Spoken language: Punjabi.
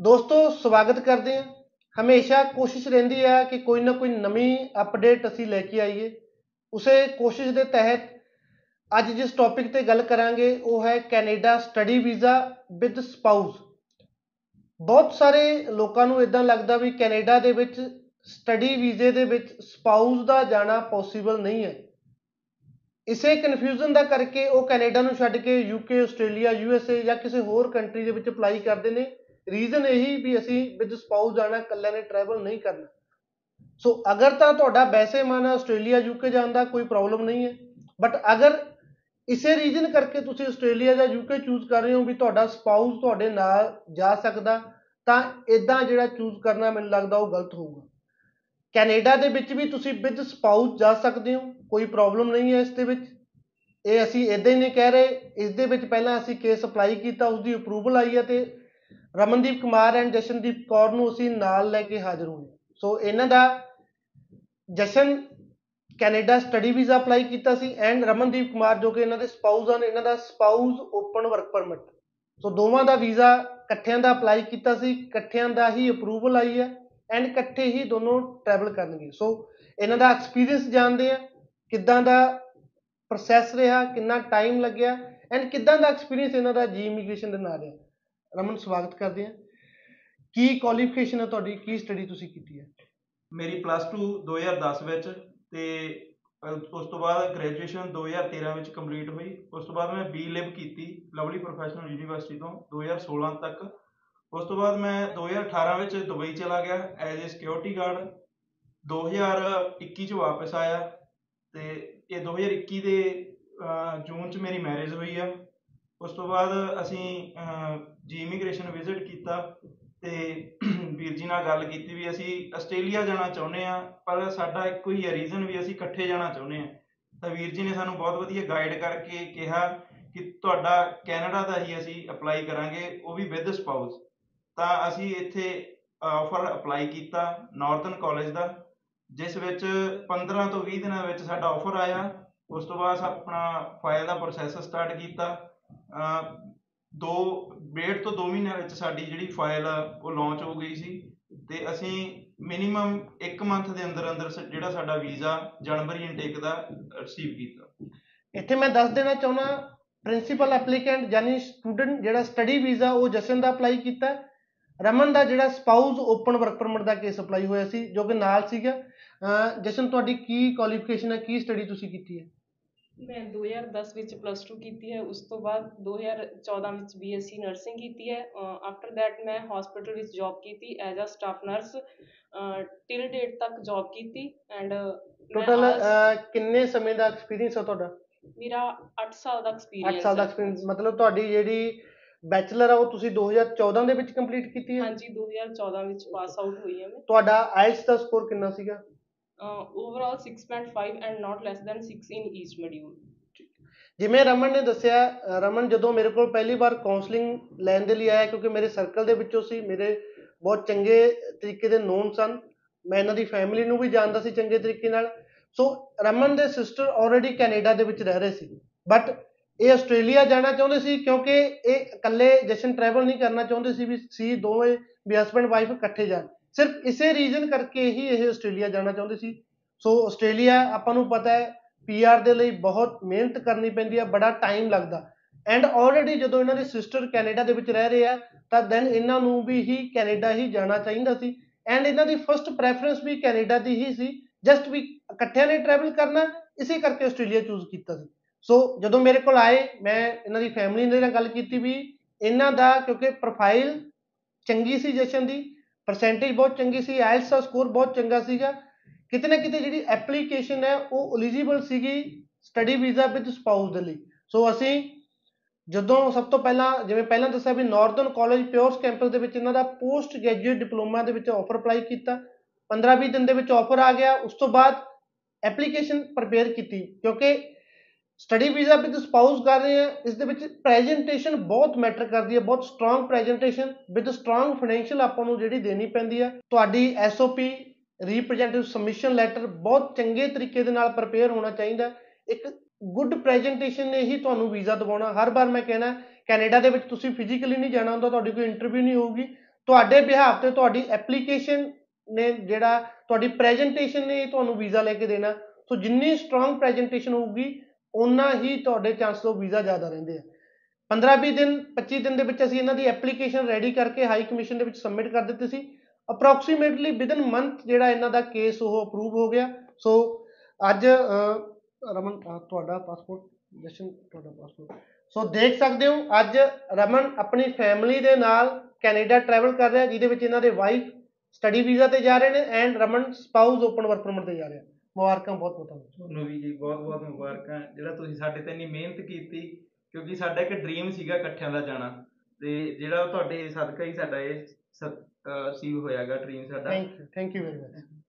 ਦੋਸਤੋ, ਸਵਾਗਤ ਕਰਦੇ ਹਾਂ। ਹਮੇਸ਼ਾ ਕੋਸ਼ਿਸ਼ ਰਹਿੰਦੀ ਹੈ ਕਿ ਕੋਈ ਨਾ ਕੋਈ ਨਵੀਂ ਅਪਡੇਟ ਅਸੀਂ ਲੈ ਕੇ ਆਈਏ। ਉਸੇ ਕੋਸ਼ਿਸ਼ ਦੇ ਤਹਿਤ ਅੱਜ ਜਿਸ ਟੌਪਿਕ ਤੇ ਗੱਲ ਕਰਾਂਗੇ, ਉਹ ਹੈ Canada study visa with spouse ਬਹੁਤ ਸਾਰੇ ਲੋਕਾਂ ਨੂੰ ਇਦਾਂ ਲੱਗਦਾ ਵੀ ਕੈਨੇਡਾ ਦੇ ਵਿੱਚ ਸਟੱਡੀ ਵੀਜ਼ੇ ਦੇ ਵਿੱਚ ਸਪਾਊਸ ਦਾ ਜਾਣਾ ਪੋਸੀਬਲ ਨਹੀਂ ਹੈ। ਇਸੇ ਕਨਫਿਊਜ਼ਨ ਦਾ ਕਰਕੇ ਉਹ ਕੈਨੇਡਾ ਨੂੰ ਛੱਡ ਕੇ ਯੂਕੇ ਆਸਟ੍ਰੇਲੀਆ ਯੂਐਸਏ ਜਾਂ ਕਿਸੇ ਹੋਰ ਕੰਟਰੀ ਦੇ ਵਿੱਚ ਅਪਲਾਈ ਕਰਦੇ ਨੇ। ਰੀਜ਼ਨ ਇਹੀ ਵੀ ਅਸੀਂ ਵਿਦ ਸਪਾਊਸ ਜਾਣਾ, ਇਕੱਲਿਆਂ ਨੇ ਟਰੈਵਲ ਨਹੀਂ ਕਰਨਾ। ਸੋ ਅਗਰ ਤਾਂ ਤੁਹਾਡਾ ਵੈਸੇ ਮਨ ਹੈ ਆਸਟ੍ਰੇਲੀਆ ਯੂਕੇ ਜਾਣ ਦਾ, ਕੋਈ ਪ੍ਰੋਬਲਮ ਨਹੀਂ ਹੈ। ਬਟ ਅਗਰ ਇਸੇ ਰੀਜ਼ਨ ਕਰਕੇ ਤੁਸੀਂ ਆਸਟ੍ਰੇਲੀਆ ਜਾਂ ਯੂਕੇ ਚੂਜ਼ ਕਰ ਰਹੇ ਹੋ ਵੀ ਤੁਹਾਡਾ ਸਪਾਊਸ ਤੁਹਾਡੇ ਨਾਲ ਜਾ ਸਕਦਾ, ਤਾਂ ਇਦਾਂ ਜਿਹੜਾ ਚੂਜ਼ ਕਰਨਾ ਮੈਨੂੰ ਲੱਗਦਾ ਉਹ ਗਲਤ ਹੋਊਗਾ। ਕੈਨੇਡਾ ਦੇ ਵਿੱਚ ਵੀ ਤੁਸੀਂ ਵਿਦ ਸਪਾਊਸ ਜਾ ਸਕਦੇ ਹੋ। ਕੋਈ ਪ੍ਰੋਬਲਮ ਨਹੀਂ ਹੈ ਇਸ ਦੇ ਵਿੱਚ। ਇਹ ਅਸੀਂ ਇਦਾਂ ਹੀ ਨਹੀਂ ਕਹਿ ਰਹੇ। ਇਸ ਦੇ ਵਿੱਚ ਪਹਿਲਾਂ ਅਸੀਂ ਕੇਸ ਅਪਲਾਈ ਕੀਤਾ ਉਸ ਦੀ ਅਪਰੂਵਲ ਆਈ ਹੈ ਤੇ ਰਮਨਦੀਪ ਕੁਮਾਰ ਐਂਡ ਜਸ਼ਨਦੀਪ ਕੌਰ ਨੂੰ ਅਸੀਂ ਨਾਲ ਲੈ ਕੇ ਹਾਜ਼ਰ ਹੋਏ ਸੋ ਇਹਨਾਂ ਦਾ Jashan Canada study visa apply ਕੀਤਾ ਸੀ ਐਂਡ ਰਮਨਦੀਪ ਕੁਮਾਰ ਜੋ ਕਿ ਇਹਨਾਂ ਦੇ ਸਪਾਊਸ ਹਨ, ਇਹਨਾਂ ਦਾ spouse open work permit so ਦੋਵਾਂ ਦਾ ਵੀਜ਼ਾ ਇਕੱਠਿਆਂ ਦਾ ਅਪਲਾਈ ਕੀਤਾ ਸੀ, ਇਕੱਠਿਆਂ ਦਾ ਹੀ ਅਪਰੂਵਲ ਆਈ ਹੈ ਐਂਡ ਇਕੱਠੇ ਹੀ ਦੋਨੋਂ ਟਰੈਵਲ ਕਰਨਗੇ। ਸੋ ਇਹਨਾਂ ਦਾ ਐਕਸਪੀਰੀਅੰਸ ਜਾਣਦੇ ਆ। ਕਿੱਦਾਂ ਦਾ ਪ੍ਰੋਸੈਸ ਰਿਹਾ ਕਿੰਨਾ ਟਾਈਮ ਲੱਗਿਆ ਐਂਡ ਕਿੱਦਾਂ ਦਾ ਐਕਸਪੀਰੀਅੰਸ ਇਹਨਾਂ ਦਾ ਜੀ ਇਮੀਗ੍ਰੇਸ਼ਨ ਦੇ ਨਾਲ ਰਿਹਾ ਰਮਨ ਸਵਾਗਤ ਕਰਦੇ ਹਾਂ। ਕੀ ਕੁਆਲੀਫਿਕੇਸ਼ਨ ਹੈ ਤੁਹਾਡੀ? ਕੀ ਸਟੱਡੀ ਤੁਸੀਂ ਕੀਤੀ ਹੈ? ਮੇਰੀ ਪਲੱਸ 2 2010 ਵਿੱਚ ਤੇ ਅਹ, ਉਸ ਤੋਂ ਬਾਅਦ ਗ੍ਰੈਜੂਏਸ਼ਨ 2013 ਵਿੱਚ ਕੰਪਲੀਟ ਹੋਈ। ਉਸ ਤੋਂ ਬਾਅਦ ਮੈਂ ਬੀ ਲਿਵ ਕੀਤੀ ਲਵਲੀ ਪ੍ਰੋਫੈਸ਼ਨਲ ਯੂਨੀਵਰਸਿਟੀ ਤੋਂ 2016 ਤੱਕ। ਉਸ ਤੋਂ ਬਾਅਦ ਮੈਂ 2018 ਵਿੱਚ ਦੁਬਈ ਚਲਾ ਗਿਆ ਐਜ਼ ਅ ਸਿਕਿਉਰਿਟੀ ਗਾਰਡ 2021 ਚ ਵਾਪਸ ਆਇਆ। ਤੇ ਇਹ 2021 ਦੇ ਅਹ, ਜੂਨ ਚ ਮੇਰੀ ਮੈਰਿਜ ਹੋਈ ਆ। ਉਸ ਤੋਂ ਬਾਅਦ ਅਸੀਂ ਜੀ ਇਮੀਗ੍ਰੇਸ਼ਨ ਵਿਜ਼ਿਟ ਕੀਤਾ ਤੇ ਵੀਰ ਜੀ ਨਾਲ ਗੱਲ ਕੀਤੀ ਵੀ ਅਸੀਂ ਆਸਟ੍ਰੇਲੀਆ ਜਾਣਾ ਚਾਹੁੰਦੇ ਆ ਪਰ ਸਾਡਾ ਇੱਕੋ ਹੀ ਹੈ ਰੀਜ਼ਨ ਵੀ ਅਸੀਂ ਇਕੱਠੇ ਜਾਣਾ ਚਾਹੁੰਦੇ ਆ ਤਾਂ ਵੀਰ ਜੀ ਨੇ ਸਾਨੂੰ ਬਹੁਤ ਵਧੀਆ ਗਾਈਡ ਕਰਕੇ ਕਿਹਾ ਕਿ ਤੁਹਾਡਾ ਕੈਨੇਡਾ ਦਾ ਹੀ ਅਸੀਂ ਅਪਲਾਈ ਕਰਾਂਗੇ ਉਹ ਵੀ ਵਿਦ ਸਪਾਊਸ ਤਾਂ ਅਸੀਂ ਇੱਥੇ ਆਫਰ ਅਪਲਾਈ ਕੀਤਾ ਨਾਰਥਰਨ ਕਾਲਜ ਦਾ। ਜਿਸ ਵਿੱਚ 15 ਤੋਂ 20 ਦਿਨਾਂ ਵਿੱਚ ਸਾਡਾ ਆਫਰ ਆਇਆ। ਉਸ ਤੋਂ ਬਾਅਦ ਆਪਣਾ ਫਾਈਲ ਦਾ ਪ੍ਰੋਸੈਸ ਸਟਾਰਟ ਕੀਤਾ। ਅਹ ਦੋ, ਡੇਢ ਤੋਂ 2 ਮਹੀਨਿਆਂ ਵਿੱਚ ਸਾਡੀ ਜਿਹੜੀ ਫਾਈਲ ਆ, ਉਹ ਲਾਂਚ ਹੋ ਗਈ ਸੀ। ਤੇ ਅਸੀਂ ਮਿਨੀਮਮ 1 ਮੰਥ ਦੇ ਅੰਦਰ ਅੰਦਰ ਸ- ਜਿਹੜਾ ਸਾਡਾ ਵੀਜ਼ਾ ਜਨਵਰੀ ਇਨਟੇਕ ਦਾ ਰਿਸੀਵ ਕੀਤਾ। ਇੱਥੇ ਮੈਂ ਦੱਸ ਦੇਣਾ ਚਾਹੁੰਦਾ ਪ੍ਰਿੰਸੀਪਲ ਐਪਲੀਕੈਂਟ ਯਾਨੀ ਸਟੂਡੈਂਟ ਜਿਹੜਾ ਸਟੱਡੀ ਵੀਜ਼ਾ ਉਹ ਜਸ਼ਨ ਦਾ ਅਪਲਾਈ ਕੀਤਾ। ਰਮਨ ਦਾ ਜਿਹੜਾ ਸਪਾਊਸ ਓਪਨ ਵਰਕ ਪਰਮਿਟ ਦਾ ਕੇਸ ਅਪਲਾਈ ਹੋਇਆ ਸੀ, ਜੋ ਕਿ ਨਾਲ ਸੀਗਾ। ਅਹ ਜਸ਼ਨ ਤੁਹਾਡੀ ਕੀ ਕੁਆਲੀਫਿਕੇਸ਼ਨ ਹੈ? ਕੀ ਸਟੱਡੀ ਤੁਸੀਂ ਕੀਤੀ ਹੈ? ਮੈਂ 2010 ਵਿੱਚ ਪਲੱਸ 2 ਕੀਤੀ ਹੈ। ਉਸ ਤੋਂ ਬਾਅਦ 2014 ਵਿੱਚ ਬੀਐਸਸੀ ਨਰਸਿੰਗ ਕੀਤੀ ਹੈ। ਆਫਟਰ ਦੈਟ ਮੈਂ ਹਸਪੀਟਲ ਵਿੱਚ ਜੌਬ ਕੀਤੀ as a staff nurse till date ਤੱਕ ਜੌਬ ਕੀਤੀ ਐਂਡ ਟੋਟਲ ਕਿੰਨੇ ਸਮੇਂ ਦਾ ਐਕਸਪੀਰੀਅੰਸ ਹੈ ਤੁਹਾਡਾ? ਮੇਰਾ 8 ਸਾਲ ਦਾ 8 ਐਕਸਪੀਰੀਅੰਸ ਸਾਲ ਦਾ ਐਕਸਪੀਰੀਅੰਸ ਮਤਲਬ ਤੁਹਾਡੀ ਜਿਹੜੀ ਬੈਚਲਰ ਆ ਉਹ ਤੁਸੀਂ 2014 ਦੇ ਵਿੱਚ ਕੰਪਲੀਟ ਕੀਤੀ ਹੈ? ਹਾਂਜੀ 2014 ਵਿੱਚ ਪਾਸ ਆਊਟ ਹੋਈ ਹਾਂ ਮੈਂ। ਤੁਹਾਡਾ ਆਇਲਸ ਦਾ ਸਕੋਰ ਕਿੰਨਾ ਸੀਗਾ? Overall 6.5 and not less than 6 in each module ਜਿਵੇਂ ਰਮਨ ਨੇ ਦੱਸਿਆ ਅ, ਰਮਨ ਜਦੋਂ ਮੇਰੇ ਕੋਲ ਪਹਿਲੀ ਵਾਰ ਕਾਉਂਸਲਿੰਗ ਲੈਣ ਦੇ ਲਈ ਆਇਆ ਕਿਉਂਕਿ ਮੇਰੇ ਸਰਕਲ ਦੇ ਵਿੱਚੋਂ ਸੀ ਮੇਰੇ ਬਹੁਤ ਚੰਗੇ ਤਰੀਕੇ ਦੇ ਨੋਨ ਸਨ। ਮੈਂ ਇਹਨਾਂ ਦੀ ਫੈਮਿਲੀ ਨੂੰ ਵੀ ਜਾਣਦਾ ਸੀ ਚੰਗੇ ਤਰੀਕੇ ਨਾਲ। ਸੋ ਰਮਨ ਦੇ ਸਿਸਟਰ ਆਲਰੇਡੀ ਕੈਨੇਡਾ ਦੇ ਵਿੱਚ ਰਹਿ ਰਹੇ ਸੀ। ਬਟ ਇਹ ਆਸਟ੍ਰੇਲੀਆ ਜਾਣਾ ਚਾਹੁੰਦੇ ਸੀ ਕਿਉਂਕਿ ਇਹ ਇਕੱਲੇ ਜਸ਼ਨ ਟਰੈਵਲ ਨਹੀਂ ਕਰਨਾ ਚਾਹੁੰਦੇ ਸੀ ਵੀ ਸੀ ਦੋਵੇਂ ਵੀ ਹਸਬੰਡ ਵਾਈਫ ਇਕੱਠੇ ਜਾਣ। ਸਿਰਫ ਇਸੇ ਰੀਜ਼ਨ ਕਰਕੇ ਹੀ ਇਹ ਆਸਟ੍ਰੇਲੀਆ ਜਾਣਾ ਚਾਹੁੰਦੇ ਸੀ। ਸੋ ਆਸਟ੍ਰੇਲੀਆ, ਆਪਾਂ ਨੂੰ ਪਤਾ ਹੈ ਪੀਆਰ ਦੇ ਲਈ ਬਹੁਤ ਮਿਹਨਤ ਕਰਨੀ ਪੈਂਦੀ ਹੈ, ਬੜਾ ਟਾਈਮ ਲੱਗਦਾ। ਐਂਡ ਆਲਰੇਡੀ ਜਦੋਂ ਇਹਨਾਂ ਦੇ ਸਿਸਟਰ ਕੈਨੇਡਾ ਦੇ ਵਿੱਚ ਰਹਿ ਰਹੇ ਆ, ਤਾਂ ਦੈਨ ਇਹਨਾਂ ਨੂੰ ਵੀ ਹੀ ਕੈਨੇਡਾ ਹੀ ਜਾਣਾ ਚਾਹੀਦਾ ਸੀ। ਐਂਡ ਇਹਨਾਂ ਦੀ ਫਰਸਟ ਪ੍ਰੈਫਰੈਂਸ ਵੀ ਕੈਨੇਡਾ ਦੀ ਹੀ ਸੀ। ਜਸਟ ਵੀ ਇਕੱਠਿਆਂ ਨੇ ਟਰੈਵਲ ਕਰਨਾ, ਇਸੇ ਕਰਕੇ ਆਸਟ੍ਰੇਲੀਆ ਚੂਜ਼ ਕੀਤਾ ਸੀ। ਸੋ ਜਦੋਂ ਮੇਰੇ ਕੋਲ ਆਏ, ਮੈਂ ਇਹਨਾਂ ਦੀ ਫੈਮਿਲੀ ਨਾਲ ਗੱਲ ਕੀਤੀ ਵੀ ਇਹਨਾਂ ਦਾ, ਕਿਉਂਕਿ ਪ੍ਰੋਫਾਈਲ ਚੰਗੀ ਸੀ ਜਸ਼ਨ ਦੀ ਪਰਸੈਂਟੇਜ ਬਹੁਤ ਚੰਗੀ ਸੀ ਆਇਲਸ ਦਾ ਸਕੋਰ ਬਹੁਤ ਚੰਗਾ ਸੀਗਾ। ਕਿਤੇ ਨਾ ਕਿਤੇ ਜਿਹੜੀ ਐਪਲੀਕੇਸ਼ਨ ਹੈ, ਉਹ ਐਲੀਜੀਬਲ ਸੀਗੀ ਸਟੱਡੀ ਵੀਜ਼ਾ ਵਿਦ ਸਪਾਊਸ ਦੇ ਲਈ। ਸੋ ਅਸੀਂ ਜਦੋਂ ਸਭ ਤੋਂ ਪਹਿਲਾਂ, ਜਿਵੇਂ ਪਹਿਲਾਂ ਦੱਸਿਆ ਵੀ ਨਾਰਥਰਨ ਕਾਲਜ ਪਿਓਰਸ ਕੈਂਪਸ ਦੇ ਵਿੱਚ ਇਹਨਾਂ ਦਾ ਪੋਸਟ ਗ੍ਰੈਜੂਏਟ ਡਿਪਲੋਮਾ ਦੇ ਵਿੱਚ ਆਫਰ ਅਪਲਾਈ ਕੀਤਾ। 15-20 ਦਿਨ ਦੇ ਵਿੱਚ ਆਫਰ ਆ ਗਿਆ। ਉਸ ਤੋਂ ਬਾਅਦ ਐਪਲੀਕੇਸ਼ਨ ਪ੍ਰਪੇਅਰ ਕੀਤੀ, ਕਿਉਂਕਿ ਸਟੱਡੀ ਵੀਜ਼ਾ ਵਿਦ ਸਪਾਊਸ ਕਰ ਰਹੇ ਆ, ਇਸ ਦੇ ਵਿੱਚ ਪ੍ਰੈਜੈਂਟੇਸ਼ਨ ਬਹੁਤ ਮੈਟਰ ਕਰਦੀ ਹੈ ਬਹੁਤ strong presentation with strong financial ਆਪਾਂ ਨੂੰ ਜਿਹੜੀ ਦੇਣੀ ਪੈਂਦੀ ਹੈ ਤੁਹਾਡੀ ਐਸਓਪੀ ਰੀਪ੍ਰੈਜ਼ੈਂਟੇਟਿਵ ਸਬਮਿਸ਼ਨ ਲੈਟਰ ਬਹੁਤ ਚੰਗੇ ਤਰੀਕੇ ਦੇ ਨਾਲ ਪ੍ਰਪੇਅਰ ਹੋਣਾ ਚਾਹੀਦਾ। ਹੈ। ਇੱਕ ਗੁੱਡ ਪ੍ਰੈਜੈਂਟੇਸ਼ਨ ਨੇ ਹੀ ਤੁਹਾਨੂੰ ਵੀਜ਼ਾ ਦਿਵਾਉਣਾ। ਹਰ ਵਾਰ ਮੈਂ ਕਹਿਣਾ, ਕੈਨੇਡਾ ਦੇ ਵਿੱਚ ਤੁਸੀਂ ਫਿਜ਼ੀਕਲੀ ਨਹੀਂ ਜਾਣਾ ਹੁੰਦਾ, ਤੁਹਾਡੀ ਕੋਈ ਇੰਟਰਵਿਊ ਨਹੀਂ ਹੋਊਗੀ। ਤੁਹਾਡੇ ਬਿਹਾਫ ਤੇ ਤੁਹਾਡੀ ਐਪਲੀਕੇਸ਼ਨ ਨੇ ਜਿਹੜਾ, ਤੁਹਾਡੀ ਪ੍ਰੈਜੈਂਟੇਸ਼ਨ ਨੇ ਤੁਹਾਨੂੰ ਵੀਜ਼ਾ ਲੈ ਕੇ ਦੇਣਾ। ਸੋ ਜਿੰਨੀ ਸਟਰੋਂਗ ਪ੍ਰੈਜੈਂਟੇਸ਼ਨ ਹੋਊਗੀ ਉਨਾ ਹੀ ਤੁਹਾਡੇ ਚਾਂਸ ਤੋਂ ਵੀਜ਼ਾ ਜ਼ਿਆਦਾ ਰਹਿੰਦੇ ਆ। 15-20 ਦਿਨ 25 ਦਿਨ ਦੇ ਵਿੱਚ ਅਸੀਂ ਇਹਨਾਂ ਦੀ ਐਪਲੀਕੇਸ਼ਨ ਰੈਡੀ ਕਰਕੇ ਹਾਈ ਕਮਿਸ਼ਨ ਦੇ ਵਿੱਚ ਸਬਮਿਟ ਕਰ ਦਿੱਤੀ ਸੀ। ਅਪਰੋਕਸੀਮੇਟਲੀ ਵਿਦਨ ਮੰਥ ਜਿਹੜਾ ਇਹਨਾਂ ਦਾ ਕੇਸ ਉਹ ਅਪਰੂਵ ਹੋ ਗਿਆ। ਸੋ ਅੱਜ ਅਹ, ਰਮਨ ਅਹ, ਤੁਹਾਡਾ ਪਾਸਪੋਰਟ ਜਸ਼ਨ ਤੁਹਾਡਾ ਪਾਸਪੋਰਟ ਸੋ ਦੇਖ ਸਕਦੇ ਹੋ ਅੱਜ ਰਮਨ ਆਪਣੀ ਫੈਮਿਲੀ ਦੇ ਨਾਲ ਕੈਨੇਡਾ ਟਰੈਵਲ ਕਰ ਰਿਹਾ ਜਿਹਦੇ ਵਿੱਚ ਇਹਨਾਂ ਦੇ ਵਾਈਫ ਸਟੱਡੀ ਵੀਜ਼ਾ ਤੇ ਜਾ ਰਹੇ ਨੇ and Raman spouse open work permit ਤੇ ਜਾ ਰਿਹਾ। ਮੁਬਾਰਕਾਂ ਬਹੁਤ ਬਹੁਤ ਤੁਹਾਨੂੰ। ਤੁਹਾਨੂੰ ਵੀ ਜੀ ਬਹੁਤ ਬਹੁਤ ਮੁਬਾਰਕਾਂ। ਜਿਹੜਾ ਤੁਸੀਂ ਸਾਡੇ ਤੇ ਇੰਨੀ ਮਿਹਨਤ ਕੀਤੀ ਕਿਉਂਕਿ ਸਾਡਾ ਇੱਕ ਡ੍ਰੀਮ ਸੀਗਾ ਇਕੱਠਿਆਂ ਦਾ ਜਾਣਾ। ਤੇ ਜਿਹੜਾ ਤੁਹਾਡੇ ਸਦਕਾ ਹੀ ਸਾਡਾ ਇਹ ਅਚੀਵ ਹੋਇਆਗਾ ਡ੍ਰੀਮ ਸਾਡਾ। Thank you thank you very much